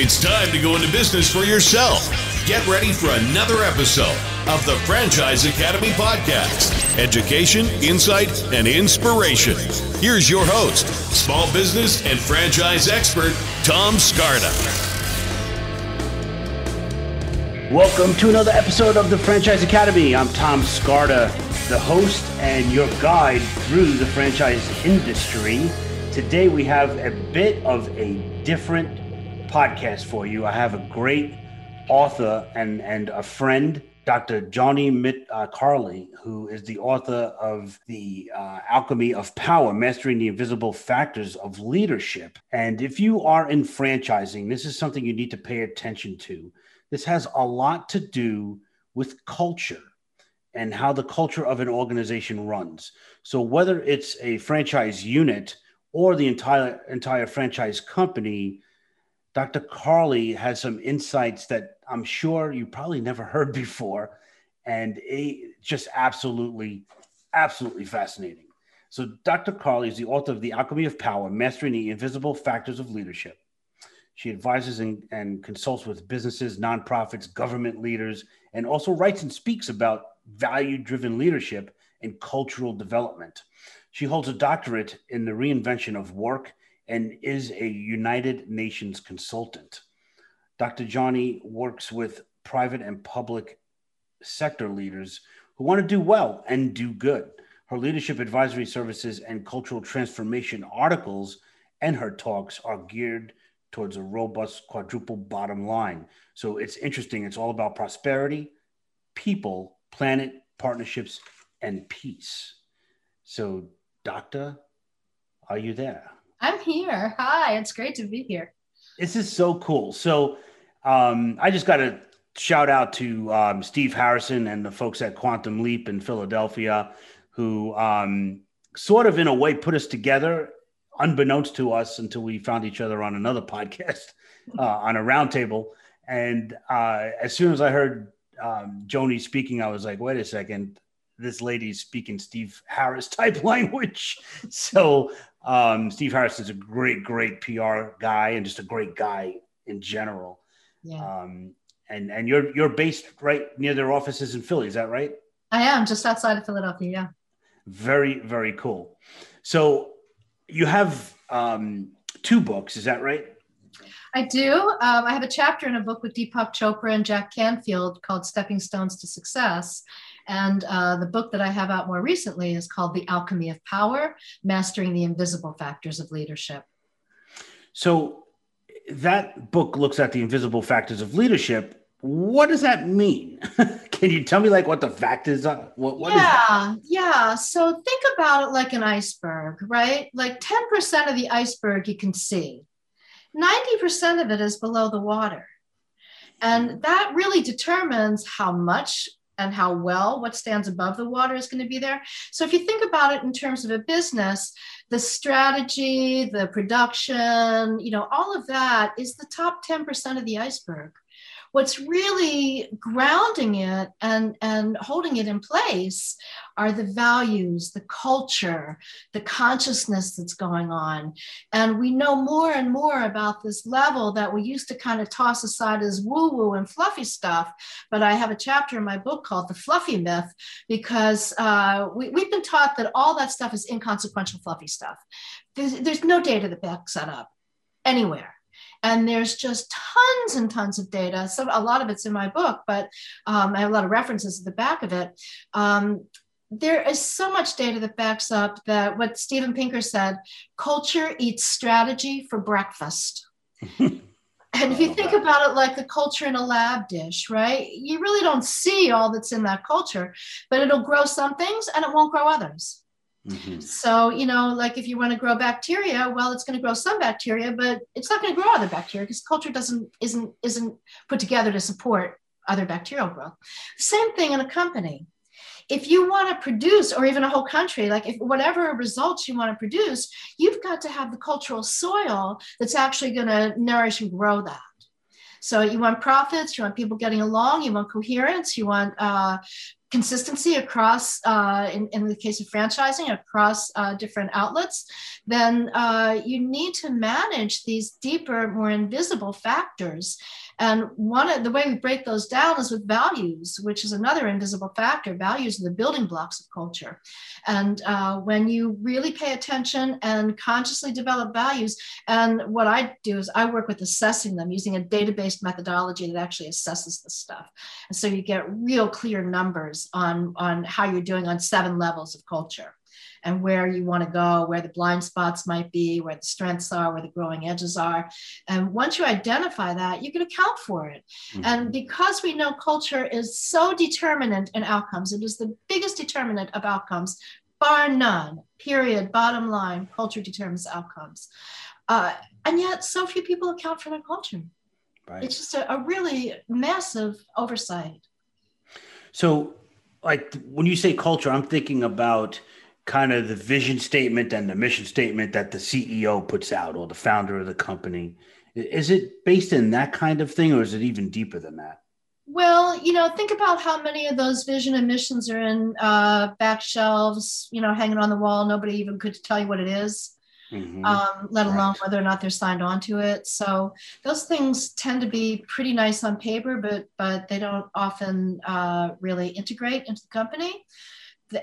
It's time to go into business for yourself. Get ready for another episode of the Franchise Academy Podcast education, insight, and inspiration. Here's your host, small business and franchise expert, Tom Scarda. Welcome to another episode of the Franchise Academy. I'm Tom Scarda, the host and your guide through the franchise industry. Today we have a bit of a different podcast for you. I have a great author and, and a friend, Dr. Joni Mitt uh, Carley, who is the author of The uh, Alchemy of Power Mastering the Invisible Factors of Leadership. And if you are in franchising, this is something you need to pay attention to. This has a lot to do with culture and how the culture of an organization runs. So whether it's a franchise unit or the entire entire franchise company, Dr. Carley has some insights that I'm sure you probably never heard before, and it, just absolutely, absolutely fascinating. So, Dr. Carley is the author of The Alchemy of Power Mastering the Invisible Factors of Leadership. She advises and, and consults with businesses, nonprofits, government leaders, and also writes and speaks about value driven leadership and cultural development. She holds a doctorate in the reinvention of work and is a United Nations consultant. Dr. Joni works with private and public sector leaders who want to do well and do good. Her leadership advisory services and cultural transformation articles and her talks are geared towards a robust quadruple bottom line. So it's interesting. It's all about prosperity, people, planet, partnerships, and peace. So, Doctor, are you there? I'm here. Hi, it's great to be here. This is so cool. So, um, I just got to shout out to um, Steve Harrison and the folks at Quantum Leap in Philadelphia, who um, sort of, in a way, put us together, unbeknownst to us, until we found each other on another podcast uh, on a roundtable. And uh, as soon as I heard um, Joni speaking, I was like, wait a second, this lady's speaking Steve Harris type language. So um, Steve Harris is a great, great PR guy and just a great guy in general. Yeah. Um, and and you're you're based right near their offices in Philly, is that right? I am just outside of Philadelphia. Yeah. Very very cool. So you have um, two books, is that right? I do. Um, I have a chapter in a book with Deepak Chopra and Jack Canfield called Stepping Stones to Success. And uh, the book that I have out more recently is called The Alchemy of Power Mastering the Invisible Factors of Leadership. So that book looks at the invisible factors of leadership. What does that mean? Can you tell me like what the factors are? What, what yeah, yeah. So think about it like an iceberg, right? Like 10% of the iceberg you can see. 90% of it is below the water. And that really determines how much and how well what stands above the water is going to be there. So if you think about it in terms of a business, the strategy, the production, you know, all of that is the top 10% of the iceberg what's really grounding it and, and holding it in place are the values, the culture, the consciousness that's going on. And we know more and more about this level that we used to kind of toss aside as woo woo and fluffy stuff. But I have a chapter in my book called The Fluffy Myth because uh, we, we've been taught that all that stuff is inconsequential, fluffy stuff. There's, there's no data that backs that up anywhere and there's just tons and tons of data. So a lot of it's in my book, but um, I have a lot of references at the back of it. Um, there is so much data that backs up that what Steven Pinker said culture eats strategy for breakfast. And if you think about it like the culture in a lab dish, right? You really don't see all that's in that culture, but it'll grow some things and it won't grow others. Mm-hmm. So, you know, like if you want to grow bacteria, well, it's going to grow some bacteria, but it's not going to grow other bacteria because culture doesn't isn't isn't put together to support other bacterial growth. Same thing in a company. If you want to produce, or even a whole country, like if whatever results you want to produce, you've got to have the cultural soil that's actually going to nourish and grow that. So you want profits, you want people getting along, you want coherence, you want uh, consistency across, uh, in, in the case of franchising, across uh, different outlets, then uh, you need to manage these deeper, more invisible factors. And one of the way we break those down is with values, which is another invisible factor. Values are the building blocks of culture. And uh, when you really pay attention and consciously develop values, and what I do is I work with assessing them using a database methodology that actually assesses the stuff. And so you get real clear numbers on, on how you're doing on seven levels of culture and where you want to go, where the blind spots might be, where the strengths are, where the growing edges are. And once you identify that, you can account for it. Mm-hmm. And because we know culture is so determinant in outcomes, it is the biggest determinant of outcomes, bar none, period, bottom line, culture determines outcomes. Uh, and yet, so few people account for their culture. Right. It's just a, a really massive oversight. So, like when you say culture, I'm thinking about kind of the vision statement and the mission statement that the CEO puts out or the founder of the company. Is it based in that kind of thing or is it even deeper than that? Well, you know, think about how many of those vision and missions are in uh, back shelves, you know, hanging on the wall. Nobody even could tell you what it is, mm-hmm. um, let alone right. whether or not they're signed on to it. So those things tend to be pretty nice on paper, but but they don't often uh, really integrate into the company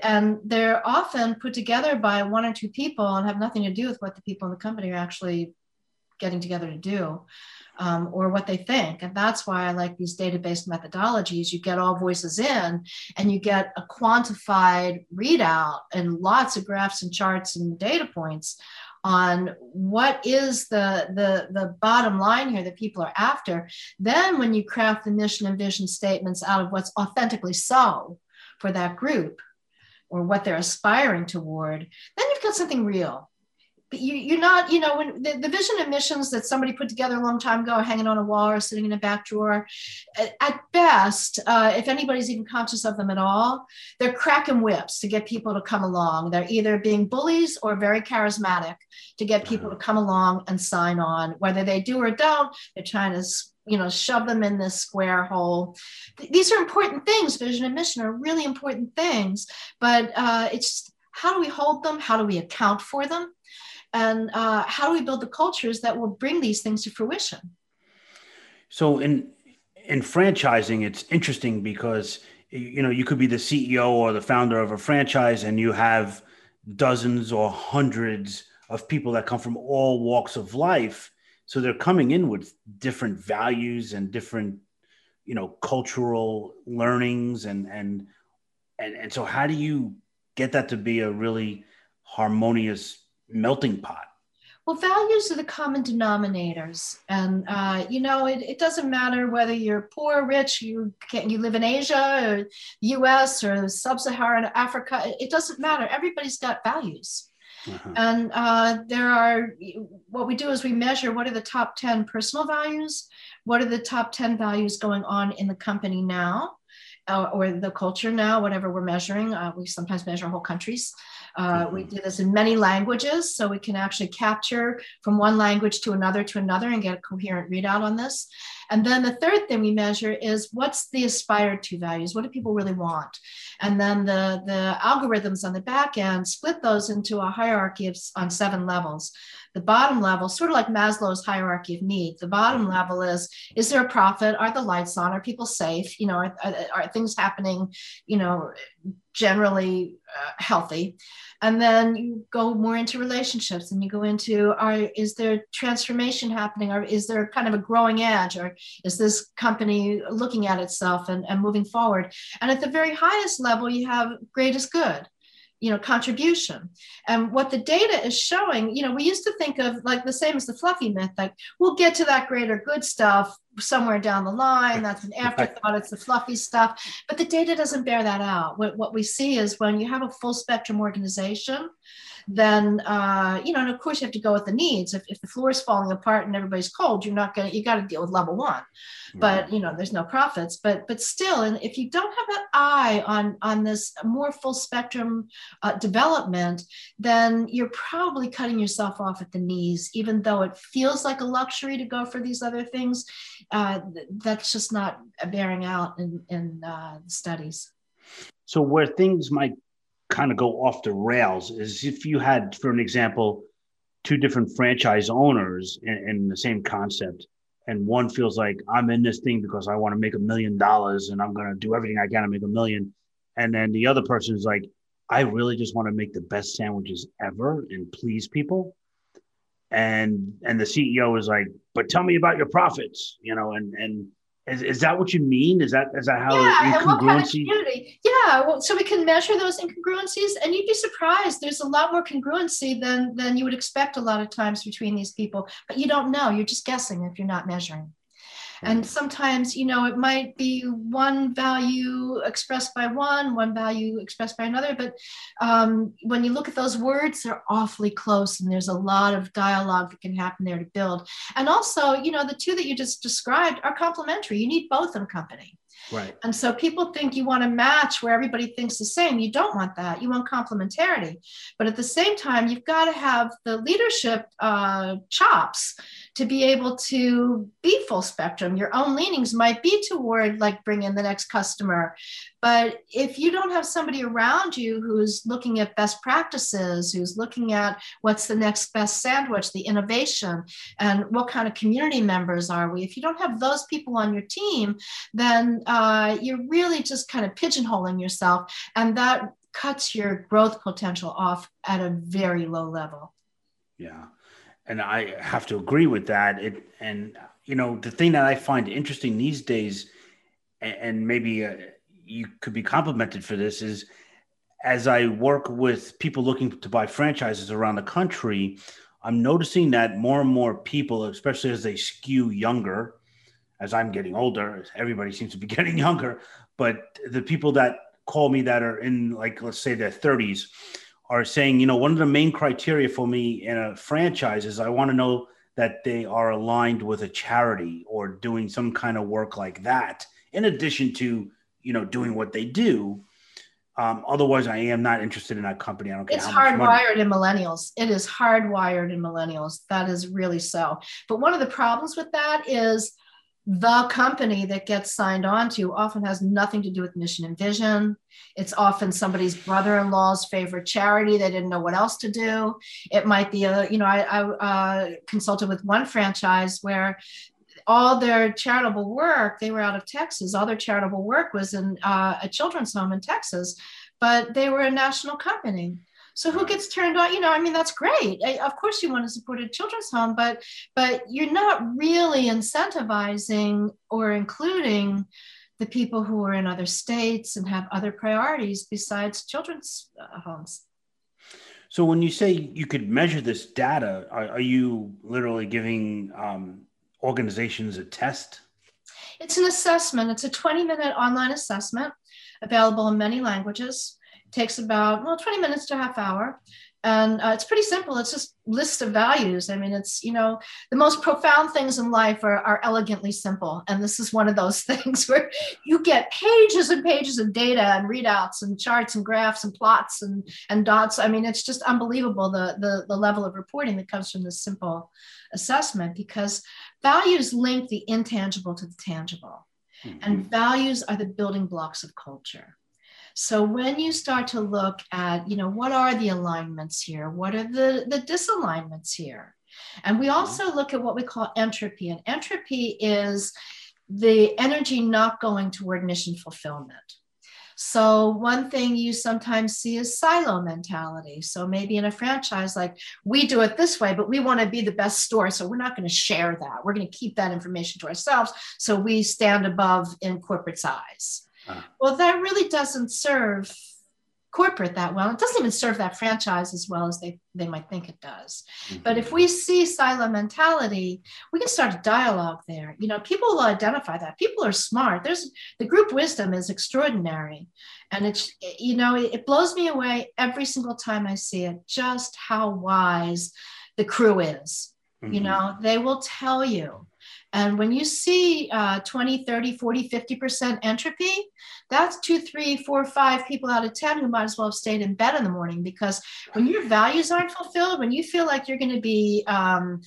and they're often put together by one or two people and have nothing to do with what the people in the company are actually getting together to do um, or what they think. And that's why I like these database methodologies. You get all voices in and you get a quantified readout and lots of graphs and charts and data points on what is the, the, the bottom line here that people are after. Then when you craft the mission and vision statements out of what's authentically so for that group, or what they're aspiring toward, then you've got something real. But you, are not, you know, when the, the, vision and missions that somebody put together a long time ago, hanging on a wall or sitting in a back drawer, at best, uh, if anybody's even conscious of them at all, they're cracking whips to get people to come along. They're either being bullies or very charismatic to get people to come along and sign on. Whether they do or don't, they're trying to you know shove them in this square hole. These are important things. Vision and mission are really important things. But uh, it's how do we hold them? How do we account for them and uh, how do we build the cultures that will bring these things to fruition? So in in franchising it's interesting because you know you could be the ceo or the founder of a franchise and you have dozens or hundreds of people that come from all walks of life. So they're coming in with different values and different you know cultural learnings and and and, and so how do you get that to be a really harmonious melting pot well, values are the common denominators, and uh, you know it, it, doesn't matter whether you're poor, rich, you can you live in Asia or U.S. or sub-Saharan Africa. It doesn't matter. Everybody's got values, uh-huh. And uh, there are, what we do is we measure what are the top 10 personal values, what are the top 10 values going on in the company now, uh, or the culture now, whatever we're measuring. Uh, we sometimes measure whole countries. Uh, we do this in many languages, so we can actually capture from one language to another to another and get a coherent readout on this. And then the third thing we measure is what's the aspired to values? What do people really want? And then the, the algorithms on the back end split those into a hierarchy of, on seven levels. The bottom level, sort of like Maslow's hierarchy of needs, the bottom mm-hmm. level is is there a profit? Are the lights on? Are people safe? You know, are, are, are things happening, you know, generally uh, healthy? and then you go more into relationships and you go into are is there transformation happening? Or is there kind of a growing edge? Or is this company looking at itself and, and moving forward? And at the very highest level you have greatest good you know contribution. And what the data is showing you know we used to think of like the same as the fluffy myth like we'll get to that greater good stuff somewhere down the line. That's an afterthought. It's the fluffy stuff. But the data doesn't bear that out. What, what we see is when you have a full spectrum organization then uh, you know, and of course you have to go with the needs. If, if the floor is falling apart and everybody's cold, you're not gonna you got to deal with level one. But you know, there's no profits. But but still, and if you don't have that eye on on this more full spectrum uh, development, then you're probably cutting yourself off at the knees. Even though it feels like a luxury to go for these other things, uh, that's just not bearing out in in uh, studies. So where things might kind of go off the rails is if you had, for an example, two different franchise owners in, in the same concept, and one feels like I'm in this thing because I want to make a million dollars and I'm going to do everything I can to make a million, and then the other person is like, I really just want to make the best sandwiches ever and please people. And and the CEO is like, but tell me about your profits, you know, and and is, is that what you mean? Is that is that how yeah, incongruency? Kind of community? Yeah, well, so we can measure those incongruencies, and you'd be surprised. There's a lot more congruency than than you would expect a lot of times between these people, but you don't know. You're just guessing if you're not measuring. And sometimes, you know, it might be one value expressed by one, one value expressed by another. But um, when you look at those words, they're awfully close, and there's a lot of dialogue that can happen there to build. And also, you know, the two that you just described are complementary. You need both in a company. Right. And so people think you want to match where everybody thinks the same. You don't want that. You want complementarity. But at the same time, you've got to have the leadership uh, chops to be able to be full spectrum. Your own leanings might be toward like bring in the next customer. But if you don't have somebody around you who's looking at best practices, who's looking at what's the next best sandwich, the innovation, and what kind of community members are we, if you don't have those people on your team, then uh, you're really just kind of pigeonholing yourself. And that cuts your growth potential off at a very low level. Yeah and I have to agree with that. It and you know the thing that I find interesting these days, and, maybe uh, you could be complimented for this is as I work with people looking to buy franchises around the country, I'm noticing that more and more people, especially as they skew younger, as I'm getting older, everybody seems to be getting younger, but the people that call me that are in like let's say their 30s are saying, you know, one of the main criteria for me in a franchise is I want to know that they are aligned with a charity or doing some kind of work like that, in addition to, you know, doing what they do. Um, otherwise, I am not interested in that company. I don't care. It's hardwired in millennials. It is hardwired in millennials. That is really so. But one of the problems with that is the company that gets signed on to often has nothing to do with mission and vision. It's often somebody's brother-in-law's favorite charity. They didn't know what else to do. It might be a, you know, I, I uh, consulted with one franchise where all their charitable work, they were out of Texas, all their charitable work was in uh, a children's home in Texas, but they were a national company. So who gets turned on? You know, I mean, that's great. I, of course, you want to support a children's home, but but you're not really incentivizing or including the people who are in other states and have other priorities besides children's uh, homes. So when you say you could measure this data, are, are you literally giving um, organizations a test? It's an assessment. It's a 20 minute online assessment available in many languages takes about well 20 minutes to a half hour. And uh, it's pretty simple. It's just list of values. I mean it's you know the most profound things in life are, are elegantly simple. And this is one of those things where you get pages and pages of data and readouts and charts and graphs and plots and and dots. I mean it's just unbelievable the the, the level of reporting that comes from this simple assessment because values link the intangible to the tangible. Mm-hmm. and values are the building blocks of culture so when you start to look at, you know, what are the alignments here? What are the, the disalignments here? And we mm-hmm. also look at what we call entropy. And entropy is the energy not going toward mission fulfillment. So, one thing you sometimes see is silo mentality. So, maybe in a franchise, like we do it this way, but we want to be the best store. So, we're not going to share that. We're going to keep that information to ourselves. So, we stand above in corporate's eyes. Uh, well, that really doesn't serve corporate that well. It doesn't even serve that franchise as well as they, they might think it does. Mm-hmm. But if we see silo mentality, we can start a dialogue there. You know, people will identify that. People are smart. There's the group wisdom is extraordinary. And it's, you know, it, it blows me away every single time I see it, just how wise the crew is. Mm-hmm. You know, they will tell you And when you see uh, 20, 30, 40, 50% entropy, that's two, three, four, five people out of 10 who might as well have stayed in bed in the morning because when your values aren't fulfilled, when you feel like you're going to be, um,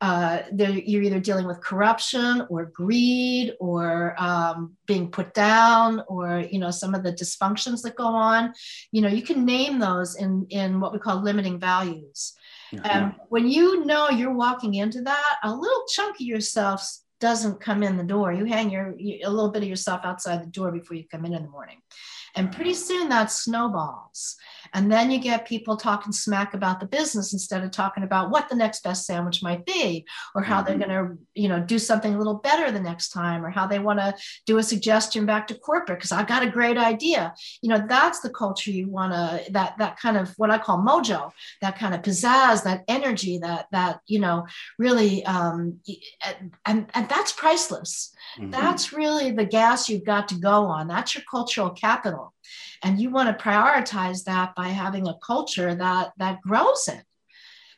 uh, you're either dealing with corruption or greed or um, being put down or, you know, some of the dysfunctions that go on, you know, you can name those in, in what we call limiting values. And um, when you know you're walking into that, a little chunk of yourself doesn't come in the door. You hang your a little bit of yourself outside the door before you come in in the morning. And pretty soon that snowballs. And then you get people talking smack about the business instead of talking about what the next best sandwich might be, or how they're mm-hmm. going to, you know, do something a little better the next time, or how they want to do a suggestion back to corporate because I've got a great idea. You know, that's the culture you want to that that kind of what I call mojo, that kind of pizzazz, that energy, that that you know, really, um, and and that's priceless. Mm-hmm. That's really the gas you've got to go on. That's your cultural capital. And you want to prioritize that by having a culture that that grows it.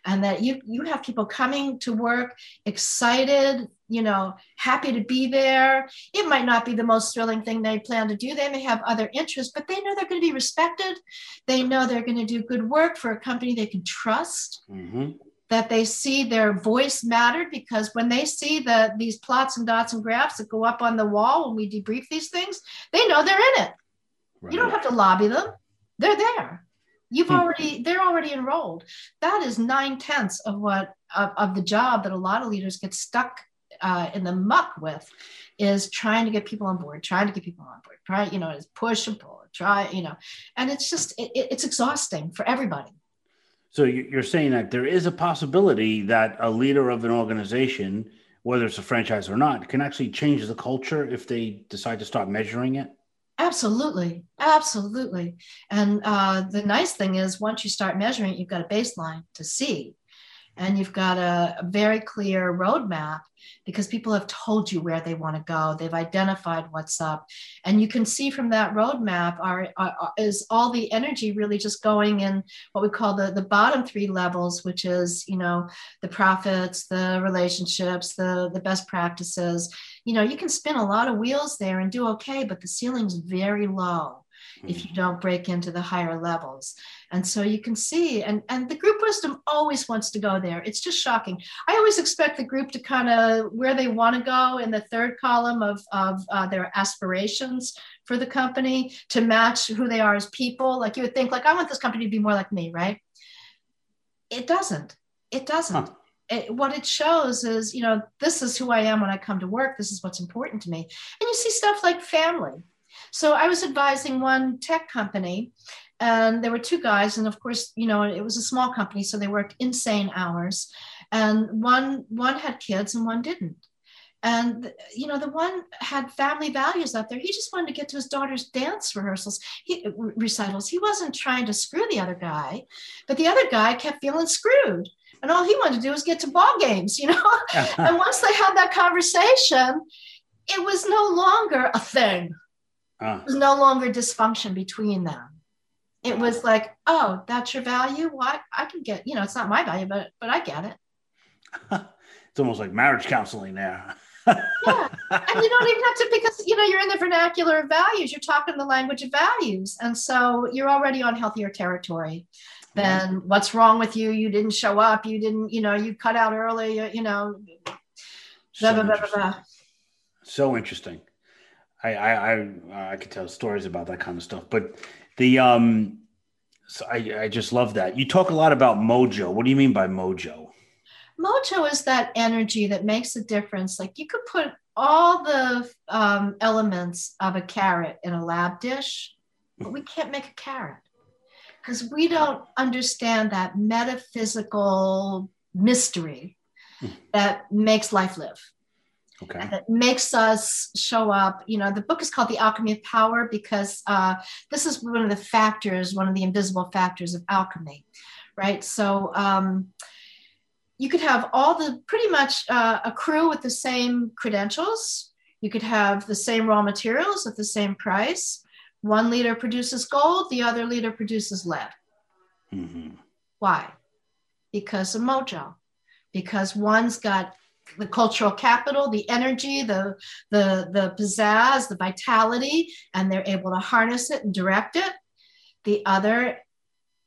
And that you you have people coming to work excited, you know, happy to be there. It might not be the most thrilling thing they plan to do. They may have other interests, but they know they're going to be respected. They know they're going to do good work for a company they can trust. Mm-hmm that they see their voice mattered because when they see the these plots and dots and graphs that go up on the wall when we debrief these things, they know they're in it. Right. You don't have to lobby them; they're there. You've hmm. already they're already enrolled. That is nine tenths of what of, of the job that a lot of leaders get stuck uh, in the muck with is trying to get people on board, trying to get people on board, try you know, push and pull, try you know, and it's just it, it's exhausting for everybody. So you're saying that there is a possibility that a leader of an organization, whether it's a franchise or not, can actually change the culture if they decide to start measuring it? Absolutely. Absolutely. And uh, the nice thing is, once you start measuring you've got a baseline to see and you've got a, a, very clear roadmap because people have told you where they want to go. They've identified what's up. And you can see from that roadmap are, are, is all the energy really just going in what we call the, the bottom three levels which is you know the profits the relationships the, the best practices. You know you can spin a lot of wheels there and do okay but the ceiling's very low if hmm. you don't break into the higher levels. And so you can see, and, and the group wisdom always wants to go there. It's just shocking. I always expect the group to kind of where they want to go in the third column of, of uh, their aspirations for the company to match who they are as people. Like you would think, like, I want this company to be more like me, right? It doesn't. It doesn't. Huh. It, what it shows is, you know, this is who I am when I come to work. This is what's important to me. And you see stuff like family so I was advising one tech company, and there were two guys, and of course, you know, it was a small company, so they worked insane hours. And one one had kids and one didn't. And you know, the one had family values out there. He just wanted to get to his daughter's dance rehearsals, he, recitals. He wasn't trying to screw the other guy, but the other guy kept feeling screwed and all he wanted to do was get to ball games you know and once they had that conversation it was no longer a thing uh. was no longer dysfunction between them. It was like, oh, that's your value. Why I can get, you know, it's not my value, but but I get it. it's almost like marriage counseling now. yeah, and you don't even have to because you know you're in the vernacular of values. You're talking the language of values, and so you're already on healthier territory. Then what's wrong with you? You didn't show up. You didn't, you know, you cut out early. You know, so, blah, blah, blah, so interesting. I I I, uh, I could tell stories about that kind of stuff, but the um, so I I just love that you talk a lot about mojo. What do you mean by mojo? Mojo is that energy that makes a difference. Like you could put all the um, elements of a carrot in a lab dish, but we can't make a carrot because we don't understand that metaphysical mystery that makes life live. Okay. And it makes us show up. You know, the book is called The Alchemy of Power because uh, this is one of the factors, one of the invisible factors of alchemy, right? So um, you could have all the pretty much uh, a crew with the same credentials. You could have the same raw materials at the same price. One leader produces gold, the other leader produces lead. Mm-hmm. Why? Because of mojo. Because one's got the cultural capital, the energy, the, the, the pizzazz, the vitality, and they're able to harness it and direct it. The other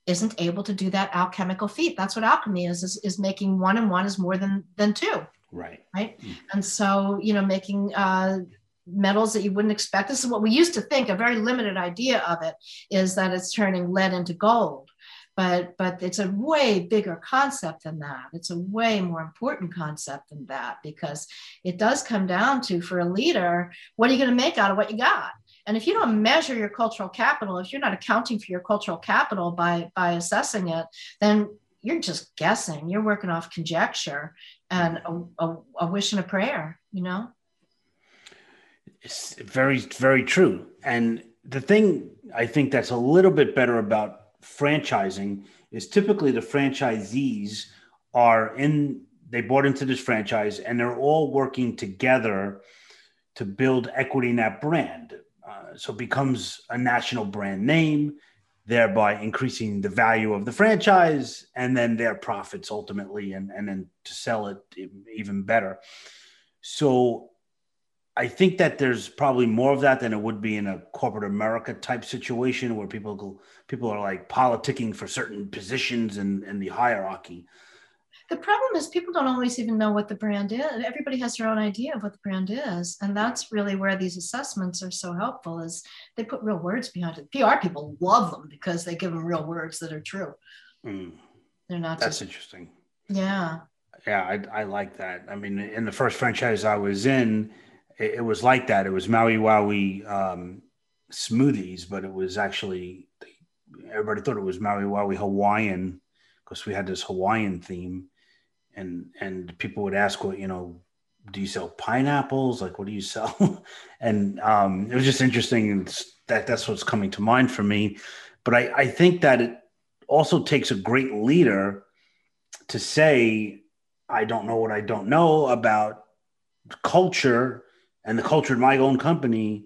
isn't able to do that alchemical feat. That's what alchemy is, is, is making one and one is more than, than two. Right. Right. Mm. And so, you know, making uh, metals that you wouldn't expect. This is what we used to think, a very limited idea of it is that it's turning lead into gold but but it's a way bigger concept than that. It's a way more important concept than that because it does come down to for a leader what are you going to make out of what you got? And if you don't measure your cultural capital if you're not accounting for your cultural capital by by assessing it then you're just guessing. You're working off conjecture and a, a, a wish and a prayer you know? It's very very true. And the thing i think that's a little bit better about franchising is typically the franchisees are in they bought into this franchise and they're all working together to build equity in that brand. Uh, so it becomes a national brand name thereby increasing the value of the franchise and then their profits ultimately and, and then to sell it even better. So I think that there's probably more of that than it would be in a corporate America type situation where people go, people are like politicking for certain positions in, in the hierarchy. The problem is people don't always even know what the brand is. Everybody has their own idea of what the brand is. And that's really where these assessments are so helpful is they put real words behind it. PR people love them because they give them real words that are true. Mm. They're not That's just, interesting. Yeah. Yeah, I, I like that. I mean, in the first franchise I was in, it, it was like that. It was Maui Wowie um, smoothies, but it was actually everybody thought it was Maui Wowie Hawaiian because we had this Hawaiian theme, and and people would ask, what you know, do you sell pineapples? Like, what do you sell? and um, it was just interesting that that's what's coming to mind for me. But I, I think that it also takes a great leader to say, I don't know what I don't know about culture and the culture in my own company,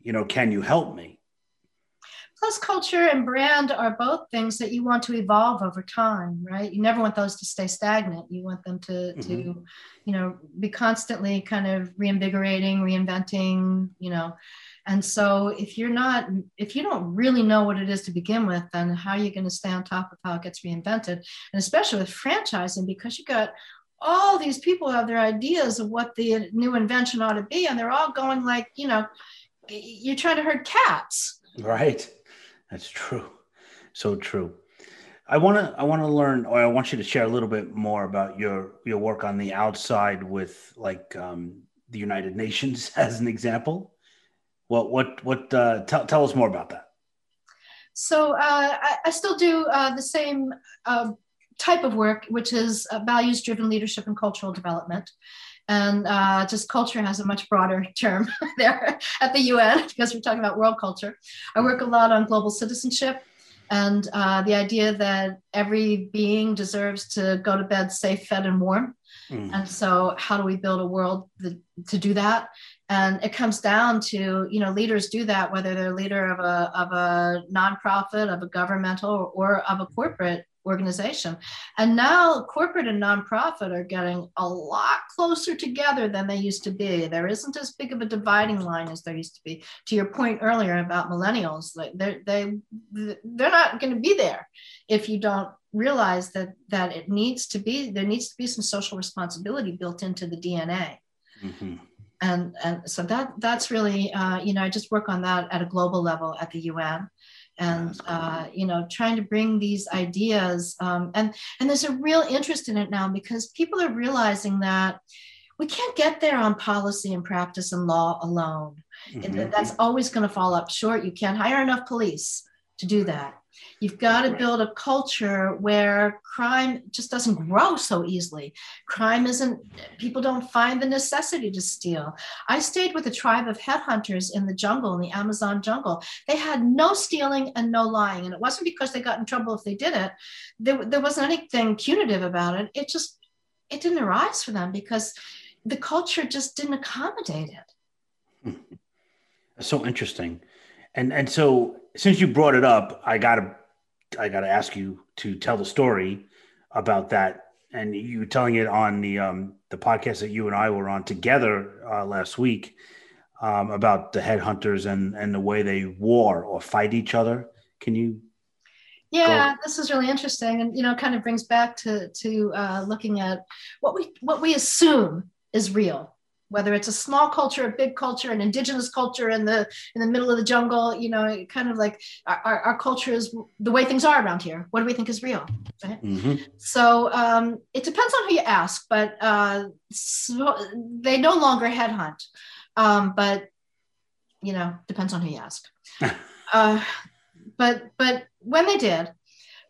you know, can you help me? Plus, culture and brand are both things that you want to evolve over time, right? You never want those to stay stagnant. You want them to, mm-hmm. to you know, be constantly kind of reinvigorating, reinventing, you know. And so, if you're not, if you don't really know what it is to begin with, then how are you going to stay on top of how it gets reinvented? And especially with franchising, because you got all these people have their ideas of what the new invention ought to be, and they're all going like, you know, you're trying to herd cats. Right. That's true. So true. I want to I want to learn or I want you to share a little bit more about your your work on the outside with like um, the United Nations as an example. What what what uh, tell tell us more about that. So uh, I, I, still do uh, the same uh, type of work, which is uh, values driven leadership and cultural development. And uh, just culture has a much broader term there at the UN because we're talking about world culture. I work a lot on global citizenship and uh, the idea that every being deserves to go to bed safe, fed, and warm. Mm. And so, how do we build a world that, to do that? And it comes down to, you know, leaders do that, whether they're leader of a, of a nonprofit, of a governmental, or, or of a corporate organization. And now corporate and nonprofit are getting a lot closer together than they used to be. There isn't as big of a dividing line as there used to be. To your point earlier about millennials, they're, they, they're not going to be there if you don't realize that, that it needs to be, there needs to be some social responsibility built into the DNA. Mm-hmm. And, and so that that's really, uh, you know, I just work on that at a global level at the UN and uh, you know trying to bring these ideas um, and and there's a real interest in it now because people are realizing that we can't get there on policy and practice and law alone. Mm-hmm. that's always going to fall up short. You can't hire enough police to do that You've got to build a culture where crime just doesn't grow so easily. Crime isn't, people don't find the necessity to steal. I stayed with a tribe of headhunters in the jungle, in the Amazon jungle. They had no stealing and no lying. And it wasn't because they got in trouble if they did it, there, there wasn't anything punitive about it. It just, it didn't arise for them because the culture just didn't accommodate it. Hmm. So interesting. And and so since you brought it up, I gotta I gotta ask you to tell the story about that and you were telling it on the um, the podcast that you and I were on together uh, last week um, about the headhunters and and the way they war or fight each other. Can you? Yeah, this is really interesting, and you know, kind of brings back to to uh, looking at what we what we assume is real whether it's a small culture, a big culture, an indigenous culture in the in the middle of the jungle, you know, kind of like our, our culture is the way things are around here. What do we think is real? Right? Mm-hmm. So um, it depends on who you ask, but uh, so they no longer headhunt. Um, but you know, depends on who you ask. uh, but but when they did,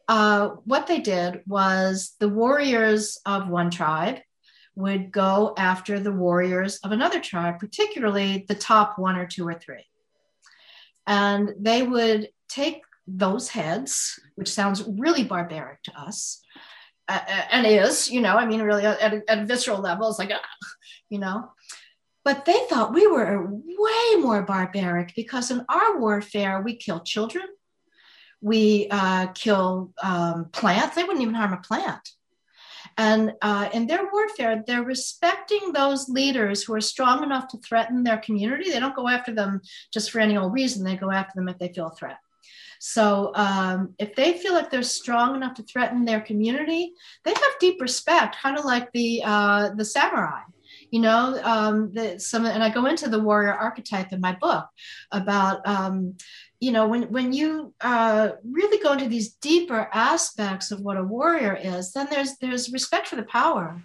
uh, what they did was the warriors of one tribe would go after the warriors of another tribe, particularly the top one or two or three. And they would take those heads, which sounds really barbaric to us, uh, and is, you know, I mean, really at a, at a visceral level, it's like, uh, you know, but they thought we were way more barbaric because in our warfare, we kill children, we uh, kill um, plants. They wouldn't even harm a plant. And uh, in their warfare, they're respecting those leaders who are strong enough to threaten their community. They don't go after them just for any old reason, they go after them if they feel a threat. So um, if they feel like they're strong enough to threaten their community, they have deep respect, kind of like the uh, the samurai you know um, the, some and i go into the warrior archetype in my book about um, you know when when you uh, really go into these deeper aspects of what a warrior is then there's there's respect for the power.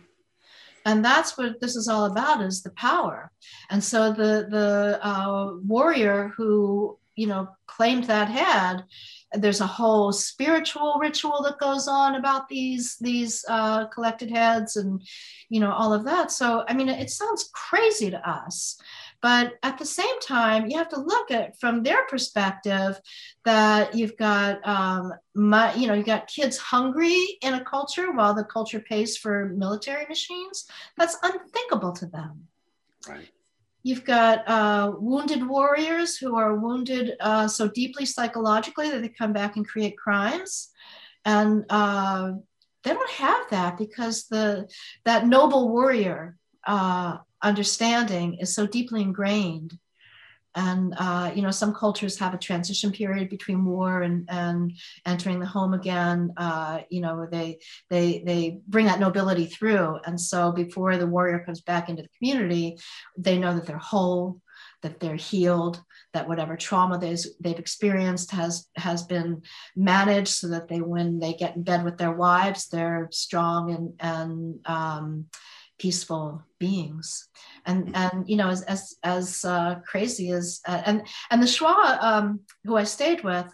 And that's what this is all about is the power. And so the the uh, warrior who you know claimed that head there's a whole spiritual ritual that goes on about these these uh, collected heads and you know all of that. So i mean it sounds crazy to us but at the same time you have to look at from their perspective that you've got um, my, you know you've got kids hungry in a culture while the culture pays for military machines. That's unthinkable to them. Right. You've got uh, wounded warriors who are wounded uh, so deeply psychologically that they come back and create crimes. And uh, they don't have that because the that noble warrior uh, understanding is so deeply ingrained. And uh, you know some cultures have a transition period between war and, and entering the home again. Uh, you know they they they bring that nobility through. And so before the warrior comes back into the community they know that they're whole that they're healed that whatever trauma they've, experienced has has been managed so that they when they get in bed with their wives they're strong and and um, peaceful beings. And mm-hmm. and you know as as, as uh, crazy as uh, and and the Shuar um, who I stayed with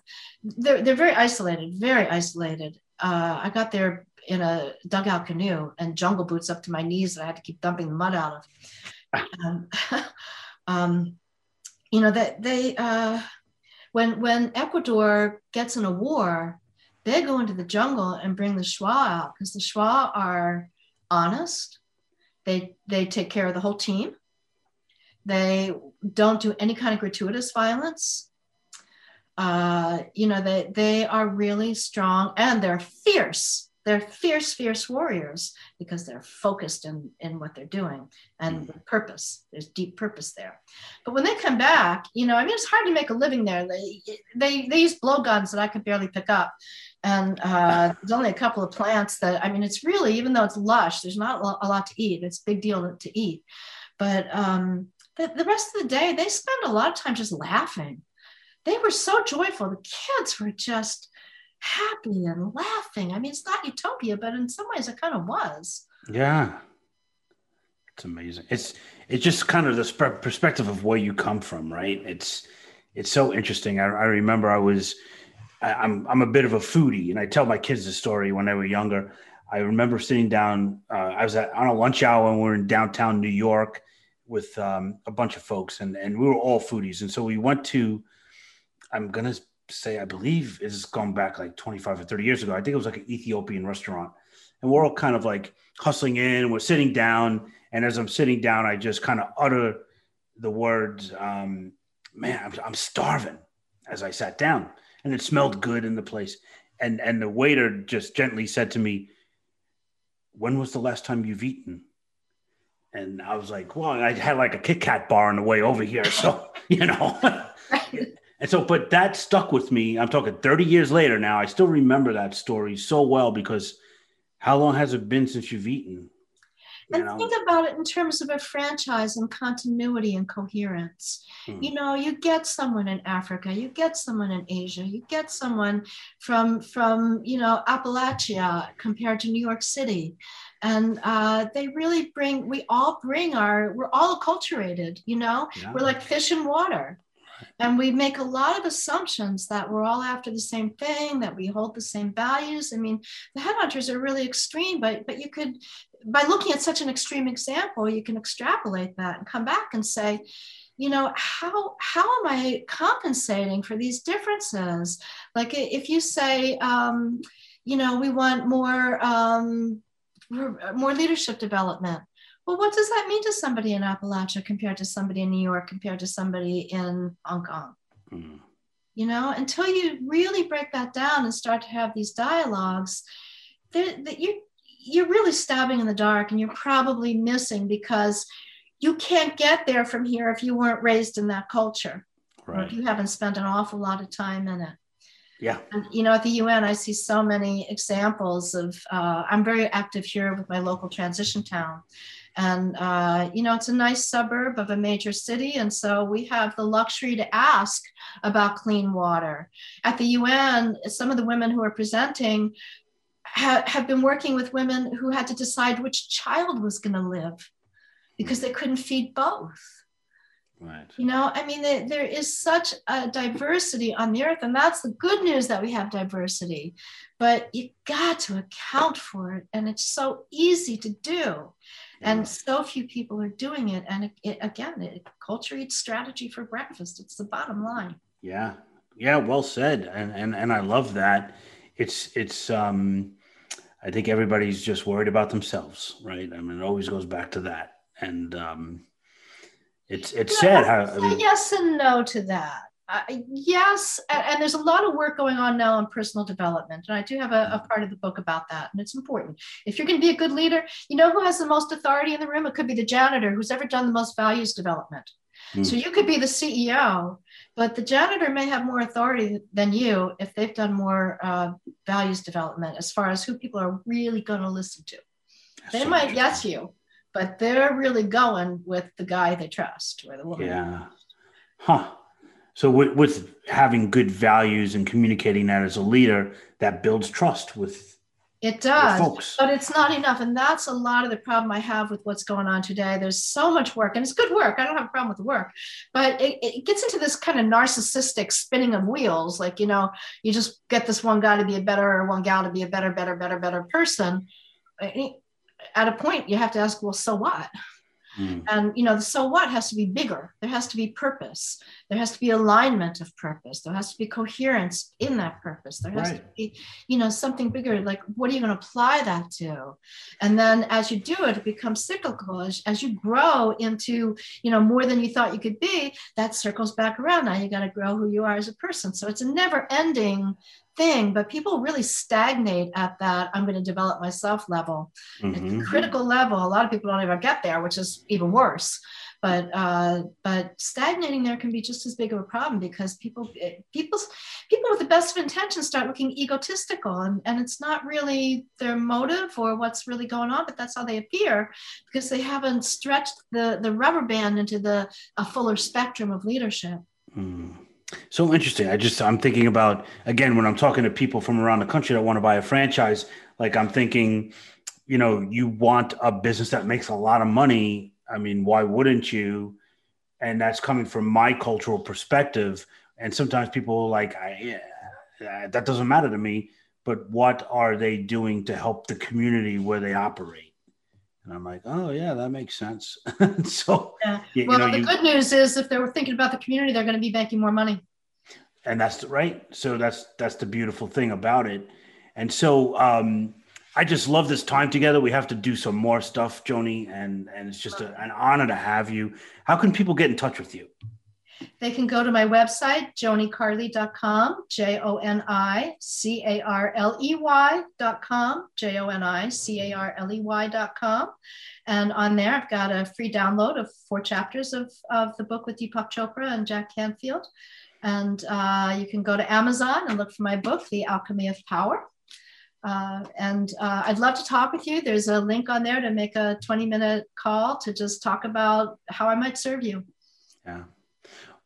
they're they're very isolated very isolated. Uh, I got there in a dugout canoe and jungle boots up to my knees that I had to keep dumping the mud out of. Um, um, you know that they uh, when when Ecuador gets in a war they go into the jungle and bring the Shuar out because the Shuar are honest they they take care of the whole team. They don't do any kind of gratuitous violence. Uh, you know, they they are really strong and they're fierce. They're fierce, fierce warriors because they're focused in, in what they're doing and with purpose. There's deep purpose there. But when they come back, you know, I mean, it's hard to make a living there. They, they, they use blowguns that I could barely pick up and uh, there's only a couple of plants that i mean it's really even though it's lush there's not a lot to eat it's a big deal to eat but um, the, the rest of the day they spend a lot of time just laughing they were so joyful the kids were just happy and laughing i mean it's not utopia but in some ways it kind of was yeah it's amazing it's it's just kind of the perspective of where you come from right it's it's so interesting i, I remember i was I, am I'm a bit of a foodie, and I tell my kids the story when they were younger. I remember sitting down. Uh, I was at, on a lunch hour and we are in downtown New York with um, a bunch of folks, and and we were all foodies, and so we went to. I'm gonna say I believe it's gone back like 25 or 30 years ago. I think it was like an Ethiopian restaurant, and we're all kind of like hustling in. We're sitting down, and as I'm sitting down, I just kind of utter the words, um, "Man, I'm, I'm starving." As I sat down, and it smelled good in the place. And and the waiter just gently said to me, when was the last time you've eaten? And I was like, well, I had like a Kit Kat bar on the way over here. So, you know. And so, but that stuck with me. I'm talking 30 years later now. I still remember that story so well because how long has it been since you've eaten? You and know? think about it in terms of a franchise and continuity and coherence. Hmm. You know, you get someone in Africa, you get someone in Asia, you get someone from from you know Appalachia compared to New York City, and uh, they really bring. We all bring our. We're all acculturated. You know, yeah. we're like fish in water. And we make a lot of assumptions that we're all after the same thing, that we hold the same values. I mean, the headhunters are really extreme, but but you could, by looking at such an extreme example, you can extrapolate that and come back and say, you know how how am i compensating for these differences like if you say um, you know we want more um, more leadership development well, what does that mean to somebody in Appalachia compared to somebody in New York, compared to somebody in Hong Kong? Mm. You know, until you really break that down and start to have these dialogues, that you you're really stabbing in the dark, and you're probably missing because you can't get there from here if you weren't raised in that culture, right. or if you haven't spent an awful lot of time in it. Yeah. And, you know, at the UN, I see so many examples of, uh, I'm very active here with my local transition town. And, uh, you know, it's a nice suburb of a major city. And so we have the luxury to ask about clean water. At the UN, some of the women who are presenting ha- have been working with women who had to decide which child was going to live because they couldn't feed both. Right. You know, I mean, there, there is such a diversity on the earth, and that's the good news that we have diversity. But you got to account for it, and it's so easy to do and so few people are doing it and it, it, again it, culture eats strategy for breakfast. It's the bottom line. Yeah. Yeah well said and and, and i love that. It's it's um i think everybody's just worried about themselves right? I mean it always goes back to that. And um it's it's sad how I mean, yes and no to that uh, yes, and, and, there's a lot of work going on now on personal development, and I do have a, a, part of the book about that, and it's important. If you're going to be a good leader, you know who has the most authority in the room? It could be the janitor who's ever done the most values development. Mm. So you could be the CEO, but the janitor may have more authority than you if they've done more uh, values development as far as who people are really going to listen to. That's they so might yes you, but they're really going with the guy they trust or the woman. Yeah. Huh. So with, with, having good values and communicating that as a leader, that builds trust with it does, folks. but it's not enough, and that's a lot of the problem I have with what's going on today. There's so much work, and it's good work. I don't have a problem with the work, but it, it gets into this kind of narcissistic spinning of wheels. Like you know, you just get this one guy to be a better, or one gal to be a better, better, better, better person. At a point, you have to ask, well, so what? Mm. And you know, the so what has to be bigger. There has to be purpose. There has to be alignment of purpose. There has to be coherence in that purpose. There has right. to be, you know, something bigger. Like, what are you going to apply that to? And then as you do it, it becomes cyclical. As, as you grow into, you know, more than you thought you could be, that circles back around. Now you got to grow who you are as a person. So it's a never-ending thing, but people really stagnate at that I'm going to develop myself level. Mm-hmm. critical level. A lot of people don't ever get there, which is even worse. But uh, but stagnating there can be just as big of a problem because people people people with the best of intentions start looking egotistical and, and it's not really their motive or what's really going on, but that's how they appear because they haven't stretched the, the rubber band into the a fuller spectrum of leadership. Mm. So interesting. I just I'm thinking about again when I'm talking to people from around the country that want to buy a franchise. Like I'm thinking, you know, you want a business that makes a lot of money. I mean, why wouldn't you? And that's coming from my cultural perspective. And sometimes people like, I, yeah, that doesn't matter to me. But what are they doing to help the community where they operate? And I'm like, oh yeah, that makes sense. so yeah. You, well, you know, the you, good news is if they were thinking about the community, they're going to be making more money. And that's right. So that's that's the beautiful thing about it. And so um, I just love this time together. We have to do some more stuff, Joni, and and it's just a, an honor to have you. How can people get in touch with you? They can go to my website, jonicarley.com, J O N I C A R L E Y.com, J O N I C A R L E Y.com. And on there, I've got a free download of four chapters of, of the book with Deepak Chopra and Jack Canfield. And uh, you can go to Amazon and look for my book, The Alchemy of Power. Uh, and uh, I'd love to talk with you. There's a link on there to make a 20 minute call to just talk about how I might serve you. Yeah.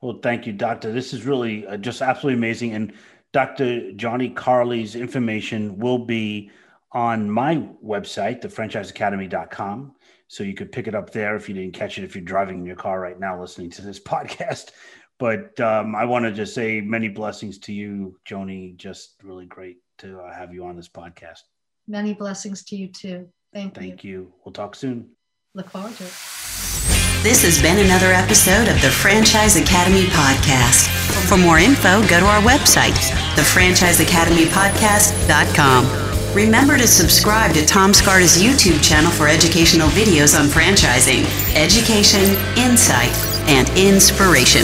Well, thank you, Doctor. This is really uh, just absolutely amazing. And Dr. Joni Carley's information will be on my website, thefranchiseacademy.com. So you could pick it up there if you didn't catch it, if you're driving in your car right now listening to this podcast. But um, I want to just say many blessings to you, Joni. Just really great to uh, have you on this podcast. Many blessings to you too. Thank, Thank you. Thank you. We'll talk soon. Look forward to it. This has been another episode of the Franchise Academy Podcast. For more info, go to our website, thefranchiseacademypodcast.com. Remember to subscribe to Tom Scarda's YouTube channel for educational videos on franchising, education, insight, and inspiration.